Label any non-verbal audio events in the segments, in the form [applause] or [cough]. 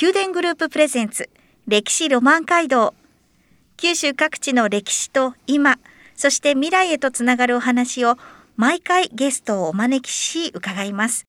宮殿グループプレゼンツ歴史ロマン街道。九州各地の歴史と今そして未来へとつながるお話を毎回ゲストをお招きし伺います。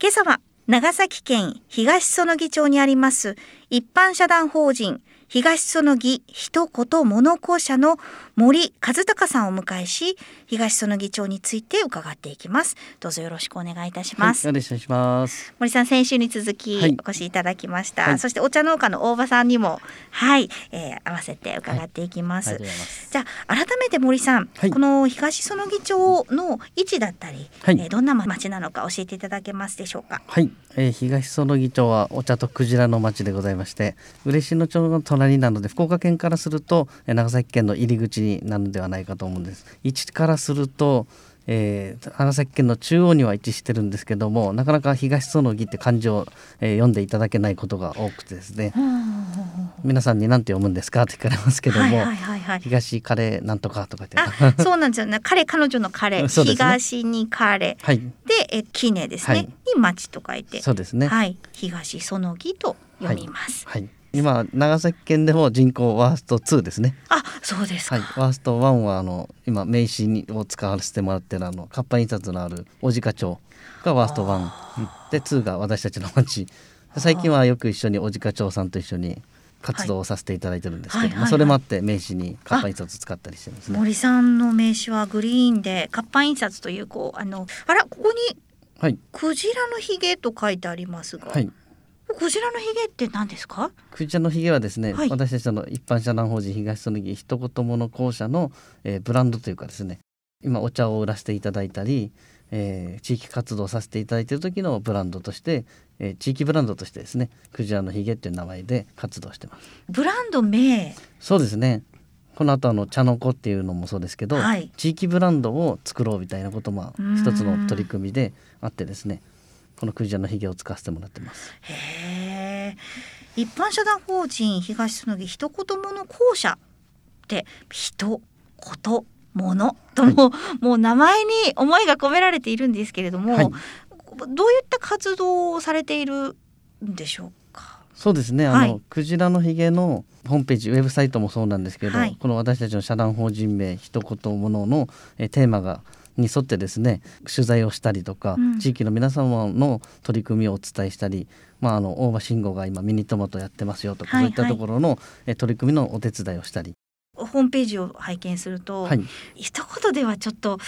今朝は長崎県東園木町にあります一般社団法人東園木一言物校舎の森和孝さんをお迎えし東園木町について伺っていきます。どうぞよろしくお願いいたします、はい、よろしくお願いします。森さん先週に続きはい。お越しいただきました、はい。そしてお茶農家の大場さんにもはい、えー合わせて伺っていきます、ありがとうござい。じゃあ改めて森さん、はい。この東園木町の位置だったり、はい。えーどんな町なのか教えていただけますでしょうか？はい、えー、東園木町はお茶とクジラの町でございまして、嬉野町の隣なので福岡県からするとえー長崎県の入り口になるのではないかと思うんです。位置からすると、えー長崎県の中央には位置してるんですけども、なかなか東園木って漢字を、えー読んでいただけないことが多くてですね。皆さんに何て読むんですかって聞かれますけども、はいはいはいはい。東カレーなんとかとか言って。あそうなんですよね。彼彼女の彼、ね。東に彼。はい、でえキネですね、はい。に町と書いて。そうですね。はい。東園木と読みます、はい、今長崎県でも人口ワースト2ですね。あそうですか、はい、ワースト1はあの今名刺にを使わせてもらってるあの活版印刷のある小鹿町がワースト1で2が私たちの町最近はよく一緒に小鹿町さんと一緒に活動をさせていただいてるんですけど、それもあって名刺に活版印刷使ったりしてますね。森さんの名刺はグリーンで活版印刷というこうあのあらここにはい、クジラのひげと書いてありますが、はい、クジラのひげって何ですか？クジラのひげはですね、はい。私たちの一般社団法人東園木一言もの校舎の、えーブランドというかですね今お茶を売らせていただいたり、えー地域活動をさせていただいている時のブランドとして、えー地域ブランドとしてですねクジラのひげっていう名前で活動してます。ブランド名。そうですね。この後あの茶の子っていうのもそうですけど、はい。地域ブランドを作ろうみたいなことも一つの取り組みであってですねこのクジラのひげを使わせてもらってます。へえ一般社団法人東園木一言もの校舎って一言ものとも、もう名前に思いが込められているんですけれども、はい。どういった活動をされているんでしょうか？そうですね。あの、はい。クジラのひげのホームページウェブサイトもそうなんですけど、はい。この私たちの社団法人名一言もののえーテーマがに沿ってですね取材をしたりとか、うん。地域の皆様の取り組みをお伝えしたり、まあ、あの大場慎吾が今ミニトマトやってますよとか、はいそういったところの、えー取り組みのお手伝いをしたり、ホームページを拝見すると、はい、一言ではちょっと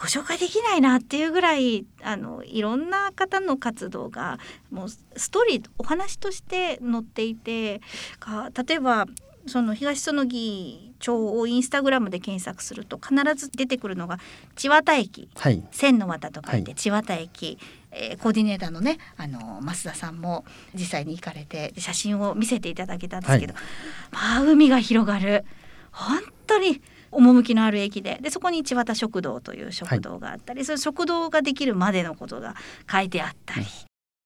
ご紹介できないなっていうぐらいあのいろんな方の活動がもうストーリーお話として載っていてか例えばその東園木町をインスタグラムで検索すると必ず出てくるのが千綿駅はい、千の綿と書いては千綿駅、えーコーディネーターのねあの増田さんも実際に行かれて写真を見せていただけたんですけど、まあ海が広がる。本当に趣のある駅で。でそこに千綿食堂という食堂があったり、その食堂ができるまでのことが書いてあったり。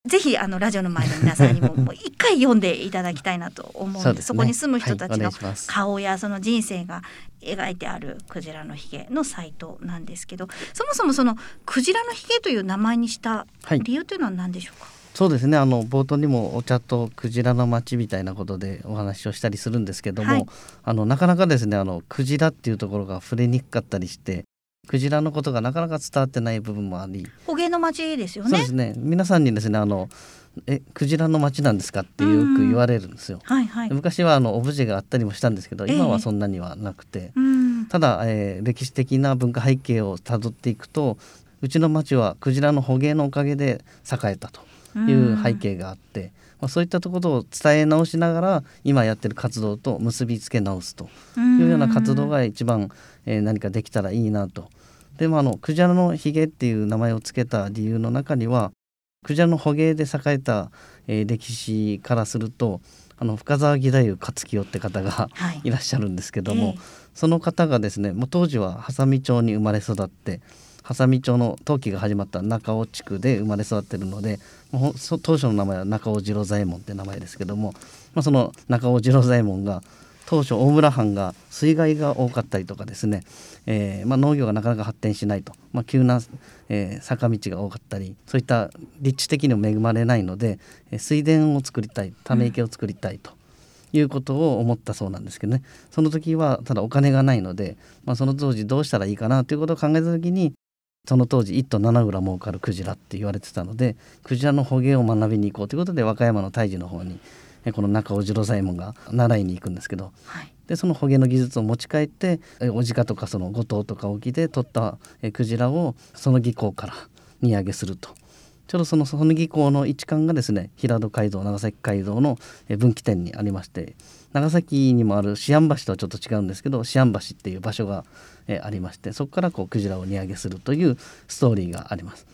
ぜひあのラジオの前の皆さんにも [laughs] もう一回読んでいただきたいなと思うんでね。そこに住む人たちの顔やその人生が描いてあるクジラのひげのサイトなんですけどそもそもそのクジラのひげという名前にしたはい。理由というのは何でしょうか、そうですね。あの冒頭にもお茶とクジラの町みたいなことでお話をしたりするんですけども、はい。あのなかなかですねあのクジラっていうところが触れにくかったりしてクジラのことがなかなか伝わってない部分もあり、捕鯨の町ですよね。そうですね。皆さんにですねあのえクジラの町なんですかってよく言われるんですよ。はいはい。で昔はあのオブジェがあったりもしたんですけどええ。今はそんなにはなくて、うん。ただ、えー歴史的な文化背景をたどっていくとうちの町はクジラの捕鯨のおかげで栄えたという背景があって、まあ、そういったところを伝え直しながら今やってる活動と結びつけ直すというような活動が一番、えー何かできたらいいなと。でもあのクジラのヒゲっていう名前を付けた理由の中にはクジラの捕鯨で栄えた、えー歴史からするとあの深沢義太夫勝清って方がはい [laughs] いらっしゃるんですけども、ええその方がですねもう当時は波佐見町に生まれ育って波佐見町の陶器が始まった中尾地区で生まれ育ってるので当初の名前は中尾次郎左衛門って名前ですけども、まあ、その中尾次郎左衛門が当初大村藩が水害が多かったりとかですね、えーまあ、農業がなかなか発展しないと、まあ、急な、えー坂道が多かったりそういった立地的にも恵まれないので、え水田を作りたいため池を作りたいと。いうことを思ったそうなんですけどねその時はただお金がないので、まあ、その当時どうしたらいいかなということを考えた時にその当時1頭7蔵儲かるクジラって言われてたのでクジラの捕鯨を学びに行こうということで和歌山の太治の方にえこの中尾次郎左衛門が習いに行くんですけどはい。でその捕鯨の技術を持ち帰ってえおじかとかその五島とか沖で取ったえクジラをその技港から荷揚げすると。ちょうどそのその技港の位置関がですね平戸街道長崎街道のえ分岐点にありまして長崎にもある思案橋とはちょっと違うんですけど思案橋っていう場所がえありましてそこからこうクジラを荷揚げするというストーリーがあります。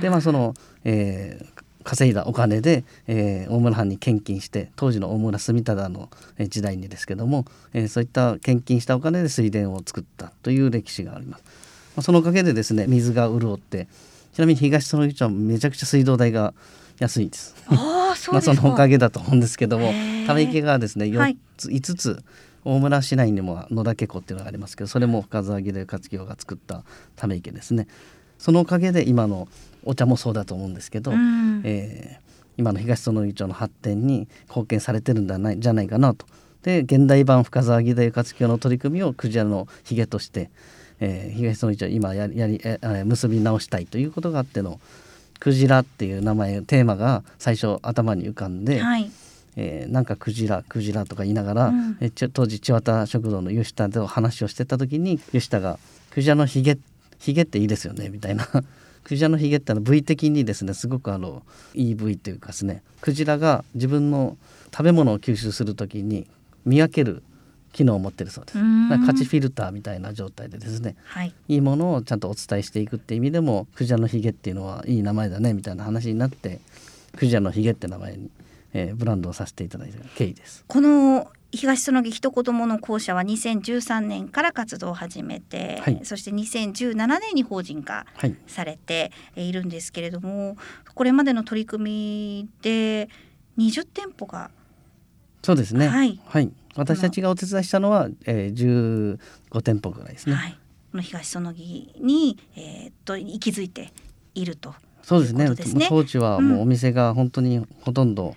でまあその、えー稼いだお金で、えー大村藩に献金して当時の大村住忠のえー時代にですけども、えーそういった献金したお金で水田を作ったという歴史があります。まあ、そのおかげでですね水が潤ってちなみに東園町はめちゃくちゃ水道代が安いです。ああそうまあ、ですか、そのおかげだと思うんですけどもため池がですねはい。4つ、5つ大村市内にも野田家湖っていうのがありますけどそれも深沢義で勝清が作ったため池ですね。そのおかげで今のお茶もそうだと思うんですけど、うん。えー今の東園木町の発展に貢献されてるんじゃないじゃないかなと。で現代版深沢義太夫勝清の取り組みをクジラのひげとして、えー東園木町今やりやりええ結び直したいということがあってのクジラっていう名前テーマが最初頭に浮かんで、はい。えーなんかクジラクジラとか言いながら、うん。えちょ当時千綿食堂の吉田と話をしてた時に吉田が「クジラのヒゲヒゲっていいですよね」みたいな。[laughs] クジラのヒゲってあの部位的にですねすごくあのいい部位というかですねクジラが自分の食べ物を吸収する時に見分ける機能を持ってるそうです。価値フィルターみたいな状態でですねはいいいものをちゃんとお伝えしていくっていう意味でもクジラのヒゲっていうのはいい名前だねみたいな話になってクジラのヒゲって名前に、えーブランドをさせていただいた経緯です。この東園木一言もの校舎は2013年から活動を始めて、はいそして2017年に法人化はい、されているんですけれどもこれまでの取り組みで20店舗がそうですね。はい私たちがお手伝いしたのは、えー、15店舗ぐらいですね。はい、この東園木に、えーっと息づいているとそうですね。すね。当時はもうお店が本当にほとんど、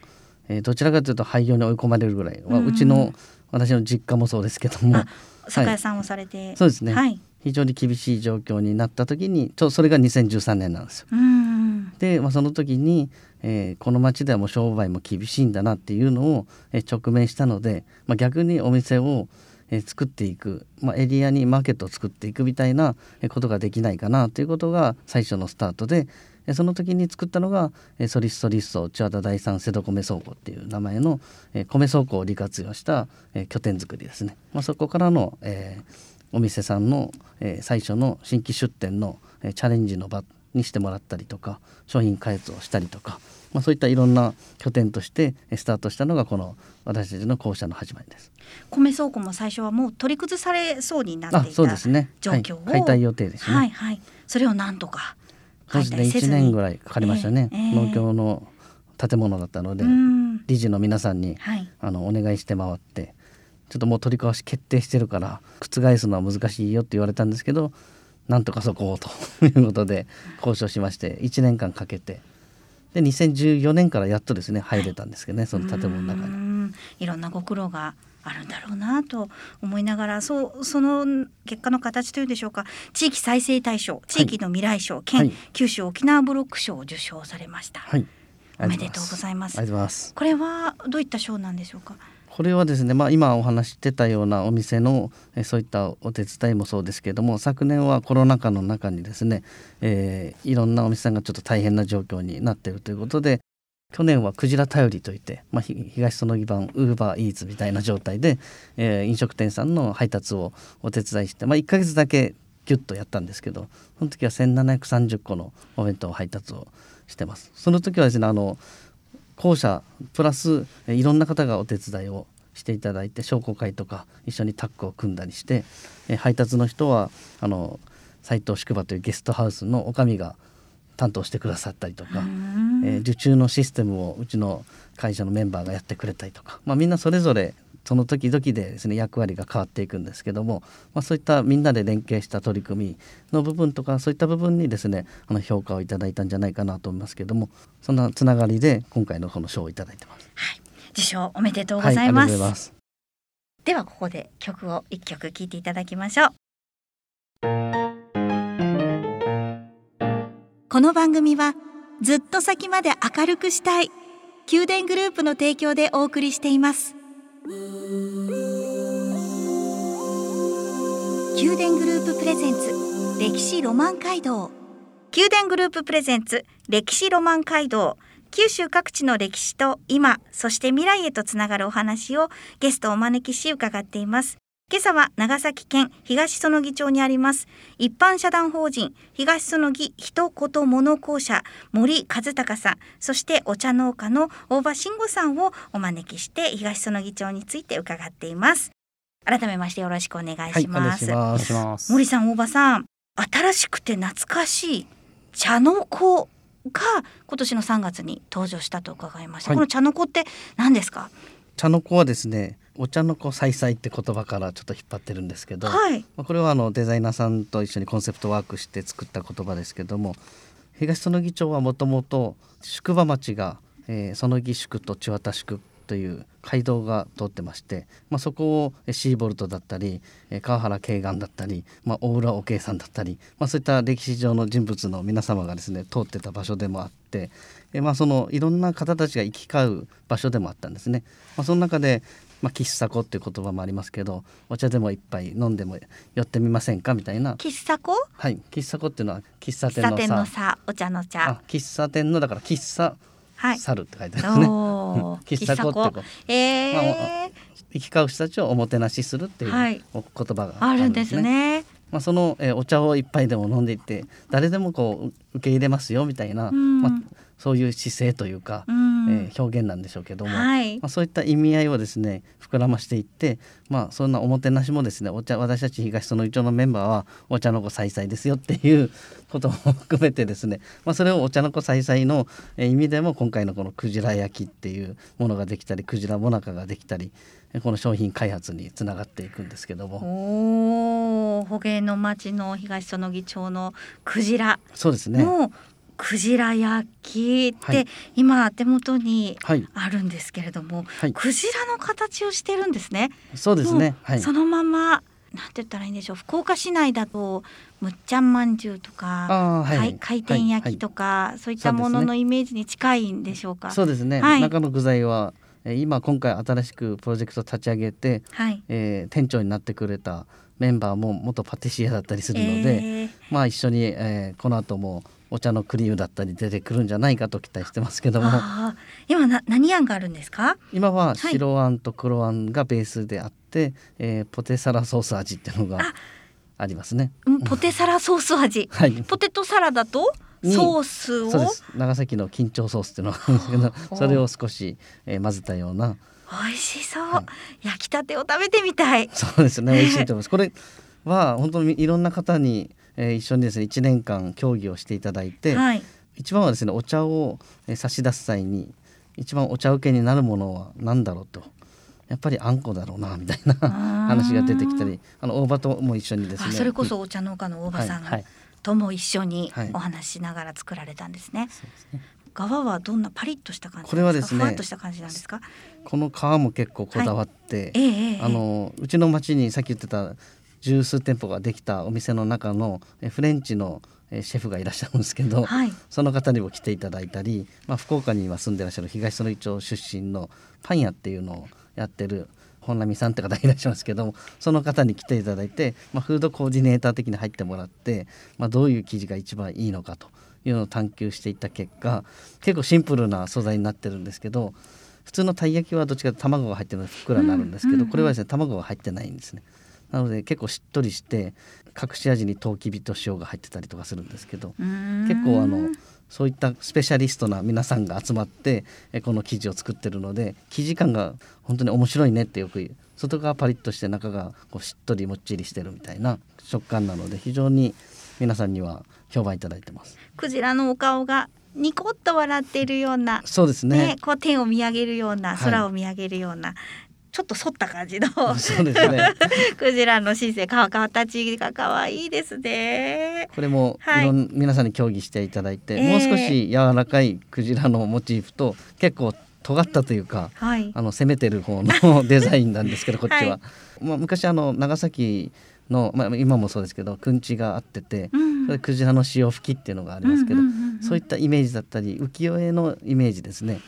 えーどちらかというと廃業に追い込まれるぐらい、まあうん。うちの私の実家もそうですけども。あ酒屋さんをされて、そうですね。はい。非常に厳しい状況になった時にちょそれが2013年なんですよ。うん。で、まあ、その時に、えーこの町ではもう商売も厳しいんだなっていうのを、えー直面したので、まあ、逆にお店を、えー作っていく、まあ、エリアにマーケットを作っていくみたいなえことができないかなということが最初のスタートで、えーその時に作ったのが、えーソリストリッソ千和田第三瀬戸米倉庫っていう名前の、えー米倉庫を利活用した、えー拠点作りですね。まあ、そこからの、えーお店さんの、えー最初の新規出店の、えーチャレンジの場にしてもらったりとか商品開発をしたりとか、まあ、そういったいろんな拠点としてえースタートしたのがこの私たちの校舎の始まりです。米倉庫も最初はもう取り崩されそうになっあていたそうですね。状況を、はい、解体予定ですね。はいはいそれをなんとか。1解体せずに年ぐらいかかりましたね。ええええ農協の建物だったので、うん理事の皆さんにはいあのお願いして回ってちょっともう取り壊し決定してるから覆すのは難しいよって言われたんですけどなんとかそこをと [laughs] いうことで交渉しまして1年間かけて。で2014年からやっとですね入れたんですけどねその建物の中うに。ん。いろんなご苦労があるんだろうなと思いながらそうその結果の形というんでしょうか。地域再生大賞地域の未来賞、県、はい。九州沖縄ブロック賞を受賞されました、はい。おめでとうございます。これはどういった賞なんでしょうか？これはですね、まあ、今お話してたようなお店のえそういったお手伝いもそうですけれども昨年はコロナ禍の中にですね、えーいろんなお店さんがちょっと大変な状況になっているということで去年はクジラ頼りといって、まあ、東園木版ウーバーイーツみたいな状態で、えー飲食店さんの配達をお手伝いして、まあ、1ヶ月だけギュッとやったんですけどその時は1730個のお弁当配達をしてます。その時はですねあの校舎プラスいろんな方がお手伝いをしていただいて商工会とか一緒にタッグを組んだりして配達の人はあの斎藤宿場というゲストハウスの女将が担当してくださったりとか、えー、受注のシステムをうちの会社のメンバーがやってくれたりとか、まあ、みんなそれぞれその時々でですね役割が変わっていくんですけども、まあ、そういったみんなで連携した取り組みの部分とかそういった部分にですねあの評価をいただいたんじゃないかなと思いますけどもそんなつながりで今回のこの賞をいただいてます。はい、受賞おめでとうございます。はい、ではここで曲を一曲聴いていただきましょう。この番組はずっと先まで明るくしたい宮殿グループの提供でお送りしています。宮殿グループプレゼンツ歴史ロマン街道。宮殿グループプレゼンツ歴史ロマン街道。九州各地の歴史と今そして未来へとつながるお話をゲストをお招きし伺っています。今朝は長崎県東園木町にあります。一般社団法人東園木一言物校舎森和孝さんそしてお茶農家の大場慎吾さんをお招きして東園木町について伺っています。改めましてよろしくお願いします、はい、ます。森さん大場さん新しくて懐かしい茶の子が今年の3月に登場したと伺いました、はい、この茶の子って何ですか？茶の子はですねお茶の子さいさいって言葉からちょっと引っ張ってるんですけど、はい、これはあのデザイナーさんと一緒にコンセプトワークして作った言葉ですけども東園木町はもともと宿場町が、えー、園木宿と千綿宿という街道が通ってまして、まあ、そこをシーボルトだったり川原慶岩だったり、まあ、大浦おけいさんだったり、まあ、そういった歴史上の人物の皆様がですね通ってた場所でもあってえ、まあ、そのいろんな方たちが行き交う場所でもあったんですね。まあ、その中でまあ、喫茶子っていう言葉もありますけどお茶でも一杯飲んでも寄ってみませんかみたいな。喫茶子はい。喫茶子っていうのは喫茶店のさ。お茶の茶。喫茶店のだから喫茶はい、猿って書いてあるね。[laughs] 喫茶子ってこう、えー。まあ、行き交う人たちをおもてなしするっていう言葉があるんですね。すね。まあ、その、えー、お茶を一杯でも飲んでいって誰でもこう受け入れますよみたいな、まあ、そういう姿勢というか、うえー、表現なんでしょうけども、はい、まあ、そういった意味合いをですね膨らましていって、まあ、そんなおもてなしもですねお茶私たち東園町のメンバーはお茶の子さいさいですよっていう [laughs] ことも含めてですね、まあ、それをお茶の子さいさいの意味でも今回のこのクジラ焼きっていうものができたりクジラもなかができたりこの商品開発につながっていくんですけども。お捕鯨の町の東園木町のクジラそうですねクジラ焼きって、はい、今手元にあるんですけれども、はい、クジラの形をしてるんですね。そうですね。はい、そのままなんて言ったらいいんでしょう。福岡市内だとむっちゃんまんじゅうとか、はい、回転焼きとか、そういったもののイメージに近いんでしょうか。そうですね。中の具材は今今回新しくプロジェクト立ち上げて、はい。えー、店長になってくれたメンバーも元パティシエだったりするので、えー、まあ一緒に、えー、この後もお茶のクリームだったり出てくるんじゃないかと期待してますけども。今な何案があるんですか？今は白あんと黒あんがベースであって、はい、えー、ポテサラソース味っていうのがあ。りますね。ポテサラソース味、[laughs] はい、ポテトサラダとソースを？長崎の緊張ソースっていうのがあるんですけどそれを少し、えー、混ぜたような。美味しそう、はい、焼きたてを食べてみたい。そうですね。美味しいと思います。これは本当にいろんな方にえー、一緒にですね1年間協議をしていただいて、はい、一番はですねお茶を差し出す際に一番お茶受けになるものは何だろうとやっぱりあんこだろうなみたいな話が出てきたりあの大場とも一緒にですねそれこそお茶農家の大場さん、とも一緒にお話しながら作られたんですね。はい、側はどんなパリッとした感じこれはですねふわっとした感じなんですか？この皮も結構こだわって、はい。ええ。あのうちの町にさっき言ってた十数店舗ができたお店の中のフレンチのシェフがいらっしゃるんですけど、はい、その方にも来ていただいたり、まあ、福岡に今住んでらっしゃる東園町出身のパン屋っていうのをやってる本並さんって方いらっしゃいますけどもその方に来ていただいて、まあ、フードコーディネーター的に入ってもらって、まあ、どういう生地が一番いいのかというのを探求していった結果結構シンプルな素材になってるんですけど普通のたい焼きはどっちかと卵が入ってるのでふっくらになるんですけど、これはですね卵が入ってないんですね。なので結構しっとりして隠し味にとうきびと塩が入ってたりとかするんですけど結構あのそういったスペシャリストな皆さんが集まってえこの生地を作ってるので生地感が本当に面白いねってよく言う。外側パリッとして中がこうしっとりもっちりしてるみたいな食感なので非常に皆さんには評判いただいてます。クジラのお顔がニコッと笑っているようなそうですね。ねこう天を見上げるようなはい。空を見上げるような、ちょっと反った感じの。そうですね。[laughs] クジラの姿勢か形が可愛いですね。これもはい。いろん、皆さんに協議していただいて、ええ。もう少し柔らかいクジラのモチーフと結構尖ったというかはい。あの攻めてる方のデザインなんですけどこっちは、はい。まあ、昔あの長崎の、まあ、今もそうですけどくんちがあっててうん。それクジラの潮吹きっていうのがありますけど、そういったイメージだったり浮世絵のイメージですね。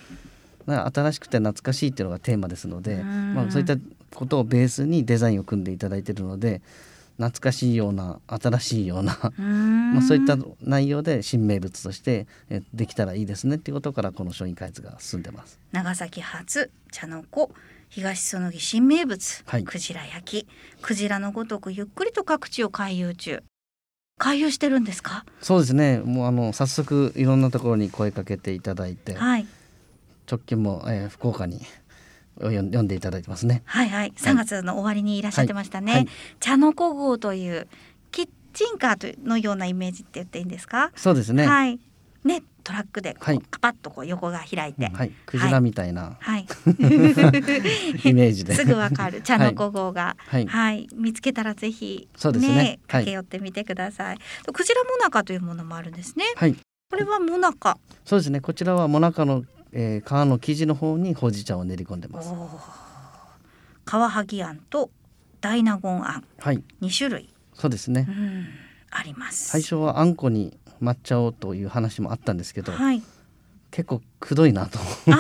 まあ新しくて懐かしいっていうのがテーマですので、うん。まあ、そういったことをベースにデザインを組んでいただいているので懐かしいような新しいような [laughs] まあ、そういった内容で新名物としてえできたらいいですねっていうことからこの商品開発が進んでます。長崎発茶の子東そぎ新名物、はい。クジラ焼き。クジラのごとくゆっくりと各地を回遊中。回遊してるんですか？そうですね。もうあの早速いろんなところに声かけていただいて。はい直近も、えー福岡に読ん読んでいただいてますね。はいはい。3月の終わりにいらっしゃってましたね、はい。はい茶の子号というキッチンカーのようなイメージって言っていいんですか？そうですね。はい。ねトラックでこう、はい。カパッとこう横が開いて、はい、クジラみたいなはい。[laughs] イメージで。すぐわかる。茶の子号が、はい。はい、見つけたらぜひそうですね。はい。駆け寄ってみてください。クジラモナカというものもあるんですね。はい、これはモナカ。そうですね。こちらはモナカの、えー、皮の生地の方にほうじ茶を練り込んでます。おー。カワハギあんと大納言あんはい、二種類、そうですね。うん、あります。最初はあんこに抹茶をという話もあったんですけど、はい。結構くどいなと [laughs]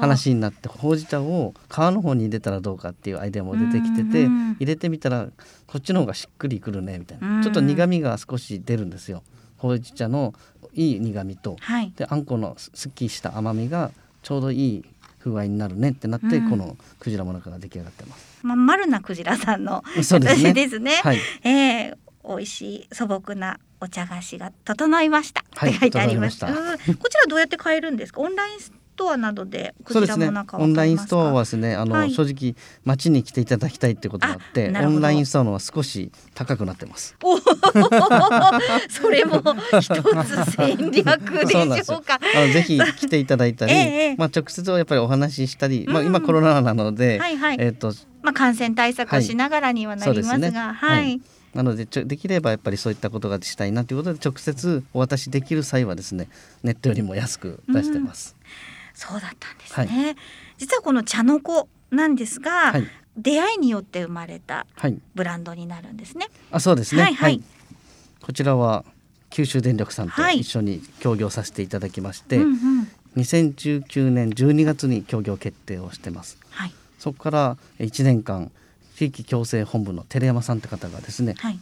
話になってほうじ茶を皮の方に入れたらどうかっていうアイデアも出てきててうん。入れてみたらこっちの方がしっくりくるねみたいうん。なちょっと苦味が少し出るんですよほうじ茶のいい苦味とはい。であんこのすすっきりした甘みがちょうどいい風合いになるねってなって、うんこのクジラもなかが出来上がってます。まあ丸なクジラさんのそうですね形 [laughs] ですね。はい、えー美味しい素朴なお茶菓子が整いました、はいって書いてあります。整いまうんこちらどうやって買えるんですか？オンラインストアなどでそうですね。オンラインストアはですねあの、はい。正直街に来ていただきたいってことがあってオンラインストアのは少し高くなってます。お [laughs] それも一つ戦略でしょうか。あのぜひ来ていただいたり、[laughs] ええまあ直接はやっぱりお話ししたり、まあうん。今コロナなので、はいはい。えっ、とまあ感染対策をしながらにはなりますが、そうですね。ははい。い。なのでちょできればやっぱりそういったことがしたいなということで直接お渡しできる際はですねネットよりも安く出してます。そうだったんですね。実はこの茶の子なんですが、はい出会いによって生まれたはい、ブランドになるんですね。あそうですね。はいはいこちらは九州電力さんとはい一緒に協業させていただきまして、うんうん2019年12月に協業決定をしてます。はいそこから1年間地域共生本部の寺山さんって方がですねはい。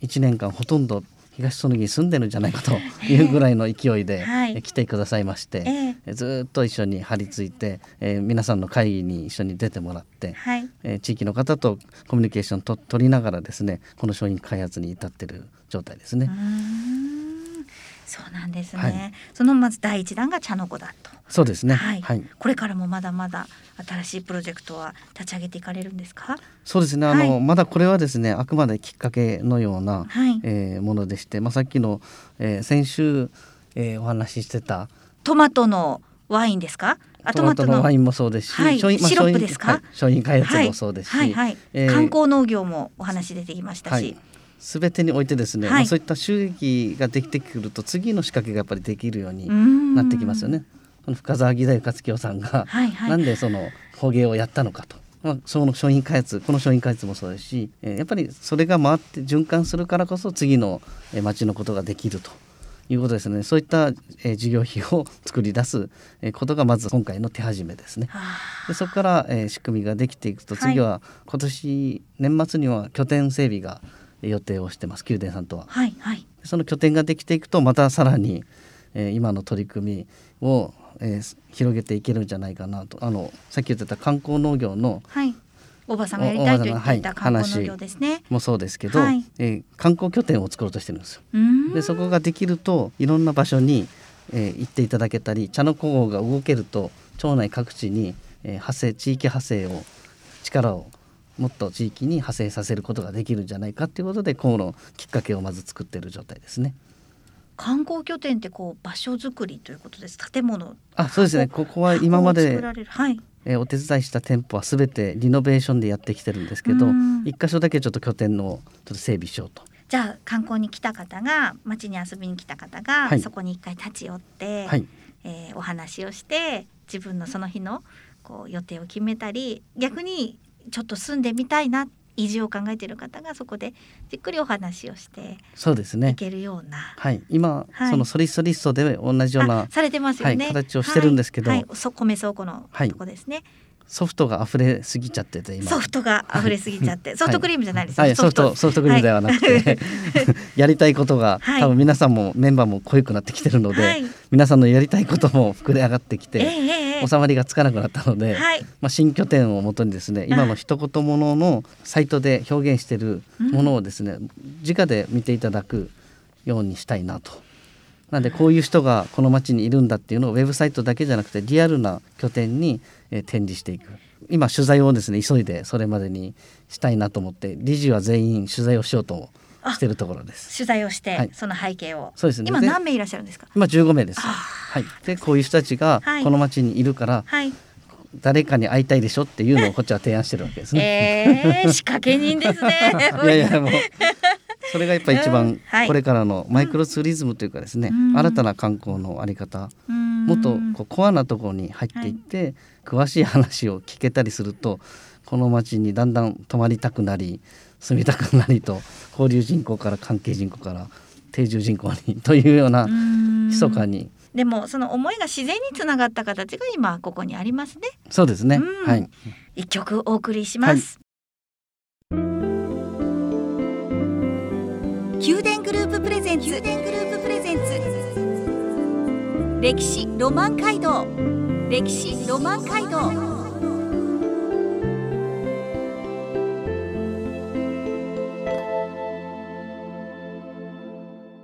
1年間ほとんど東園木に住んでるんじゃないかと [laughs] いうぐらいの勢いで、来てくださいまして、えええずーっと一緒に張り付いて、えー皆さんの会議に一緒に出てもらって、はい。えー地域の方とコミュニケーションと取りながらですねこの商品開発に至ってる状態ですね。そうなんですね。はいそのまず第一弾が茶の子だと。そうですね。はい、はい。これからもまだまだ新しいプロジェクトは立ち上げていかれるんですか？そうですね。あの、はいまだこれはですねあくまできっかけのような、はいえーものでして、まあさっきの、えー先週、えーお話ししてたトマトのワインですか？あトマトのワインもそうですし、はいシロップですか？はい商品開はい発もそうですし、はいはい、えー観光農業もお話出てきましたし。はい、全てにおいてですね、はいまあそういった収益ができてくると次の仕掛けがやっぱりできるようになってきますよね。この深澤義大勝清さんが、はいはいなんでその捕鯨をやったのかと。まあ、その商品開発この商品開発もそうですし、えーやっぱりそれが回って循環するからこそ次の、えー町のことができるということですねそういった、えー事業費を作り出す、えーことがまず今回の手始めですね。はでそこから、えー仕組みができていくと次は今年年末には拠点整備がえー予定をしてます宮殿さんとはあ。はいはいその拠点ができていくとまたさらに、えー今の取り組みを、えー広げていけるんじゃないかなとあのさっき言ってた観光農業のはい。おばさんがやりたいと言っていた観光農業ですね。もそうですけど、はいえー観光拠点を作ろうとしてるんですよ。でそこができるといろんな場所にえー行っていただけたり茶の古号が動けると町内各地に、えー派生地域派生を力をもっと地域に派生させることができるんじゃないかということでこのきっかけをまず作っている状態ですね。観光拠点ってこう場所づくりということです。建物。あそうですね。ここは今まではい。えーお手伝いした店舗はすべてリノベーションでやってきてるんですけどうん。一箇所だけちょっと拠点のちょっと整備しようと。じゃあ観光に来た方が町に遊びに来た方が、はい。そこに一回立ち寄って、はい、えーお話をして自分のその日のこう予定を決めたり逆にちょっと住んでみたいな移住を考えている方がそこでじっくりお話をしていそうですね。けるような、はい、今、はい。そのソリストリストで同じようあなされてますよね、はい形をしてるんですけど。はい。はい。そ米倉庫のはい。とこですね、ソフトが溢れすぎちゃってて今。ソフトが溢れすぎちゃって、はい。ソフトクリームじゃないです。よ、はい、ソフト。ソフトクリームではなくて、やりたいことが、はい。多分皆さんもメンバーも濃ゆくなってきてるので、はい。皆さんのやりたいことも膨れ上がってきええて、ええ収まりがつかなくなったので、はい。まあ、新拠点をもとにですね今の一言もののサイトで表現しているものをですね、直で見ていただくようにしたいなと。なんでこういう人がこの町にいるんだっていうのをウェブサイトだけじゃなくてリアルな拠点にえー展示していく。今取材をですね急いでそれまでにしたいなと思って理事は全員取材をしようとしているところです。取材をして、はい。その背景を。そうですね。で今何名いらっしゃるんですか？今15名です。はい。でこういう人たちがはい。この町にいるから、はい。誰かに会いたいでしょっていうのをこっちは提案してるわけですね。えー、仕掛け人ですね。[laughs] いやいやもうそれがやっぱ一うん番はい。これからのマイクロツーリズムというかですね、うん。新たな観光のあり方ももっとこうコアなところに入っていって、詳しい話を聞けたりするとこの町にだんだん泊まりたくなり住みたくなりと交流人口から関係人口から定住人口にというような密かにでもその思いが自然につながった形が今ここにありますねそうですね、うん。はい一曲お送りします、ンツ宮殿グループプレゼンツ。歴史ロマン街道。歴史ロマン街道。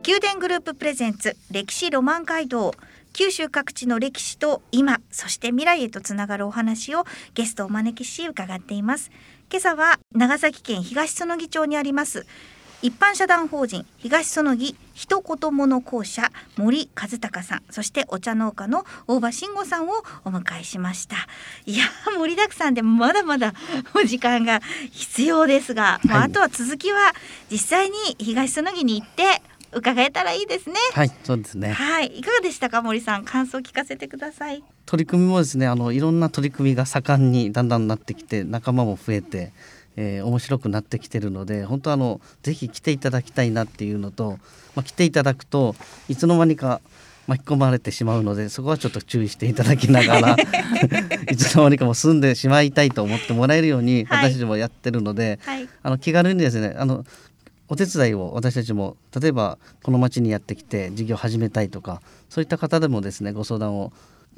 宮殿グループプレゼンツ歴史ロマン街道。九州各地の歴史と今そして未来へとつながるお話をゲストをお招きし伺っています。今朝は長崎県東園木町にあります一般社団法人東園木一言物公社森和孝さんそしてお茶農家の大場慎吾さんをお迎えしました。いや盛りだくさんでまだまだお時間が必要ですが、まあはい。あとは続きは実際に東園木に行って伺えたらいいですね。はいそうですね。はい、いかがでしたか森さん？感想を聞かせてください。取り組みもですねあのいろんな取り組みが盛んにだんだんなってきて仲間も増えて、えー面白くなってきてるので本当あのぜひ来ていただきたいなっていうのと、まあ、来ていただくといつの間にか巻き込まれてしまうのでそこはちょっと注意していただきながら [laughs] いつの間にかもう住んでしまいたいと思ってもらえるようにはい。私たちもやってるので、はい。あの気軽にですねあのお手伝いを私たちも例えばこの町にやってきて事業を始めたいとかそういった方でもですねご相談を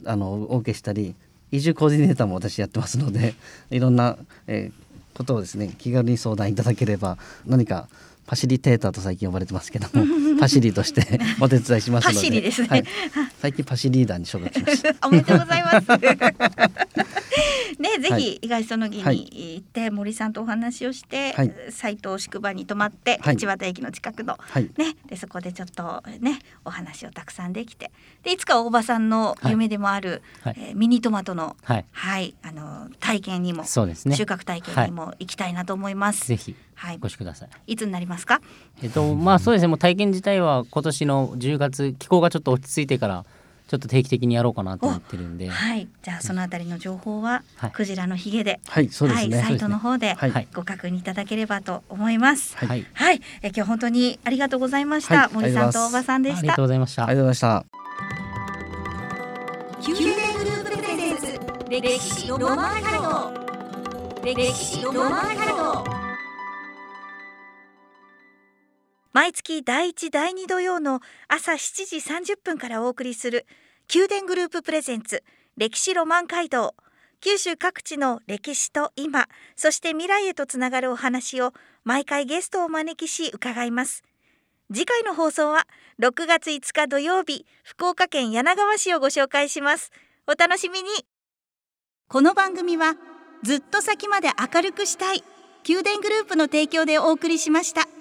あのお受けしたり移住コーディネーターも私やってますのでいろんな、えーことをですね気軽に相談いただければ何かパシリテーターと最近呼ばれてますけども [laughs] パシリとして [laughs] お手伝いしますのでパシリですねはい、最近パシリーダーに昇格しました。[laughs] おめでとうございます。[laughs] ね、ぜはい。ひ東園木はい。に行って森さんとお話をして、はい。斉藤宿場に泊まって、はい。千綿駅の近くのはい。ね、でそこでちょっとねお話をたくさんできて。でいつか大場さんの夢でもある、はい。えーミニトマトのはい、はいあの体験にも、そうですね。収穫体験にも行きたいなと思います。ぜひはい。ご、視ください。いつになりますか？えっとまあそうですね。もう体験自体は今年の10月気候がちょっと落ち着いてからちょっと定期的にやろうかなと思ってるんで、はい、じゃあそのあたりの情報は、はい。クジラのひげで、はいそうですね、はい、サイトの方ではい。ご確認いただければと思います。はい。はい、はい、え今日本当にありがとうございました。はい森さんと大場さんでした。ありがとう。ございました。ありが。とうございました。宮殿グループプレゼンツ歴史ロマン街道歴史ロマン街道毎月第1第2土曜の朝7時30分からお送りする宮殿グループプレゼンツ歴史ロマン街道。九州各地の歴史と今そして未来へとつながるお話を毎回ゲストをお招きし伺います。次回の放送は6月5日土曜日福岡県柳川市をご紹介します。お楽しみに。この番組はずっと先まで明るくしたい宮殿グループの提供でお送りしました。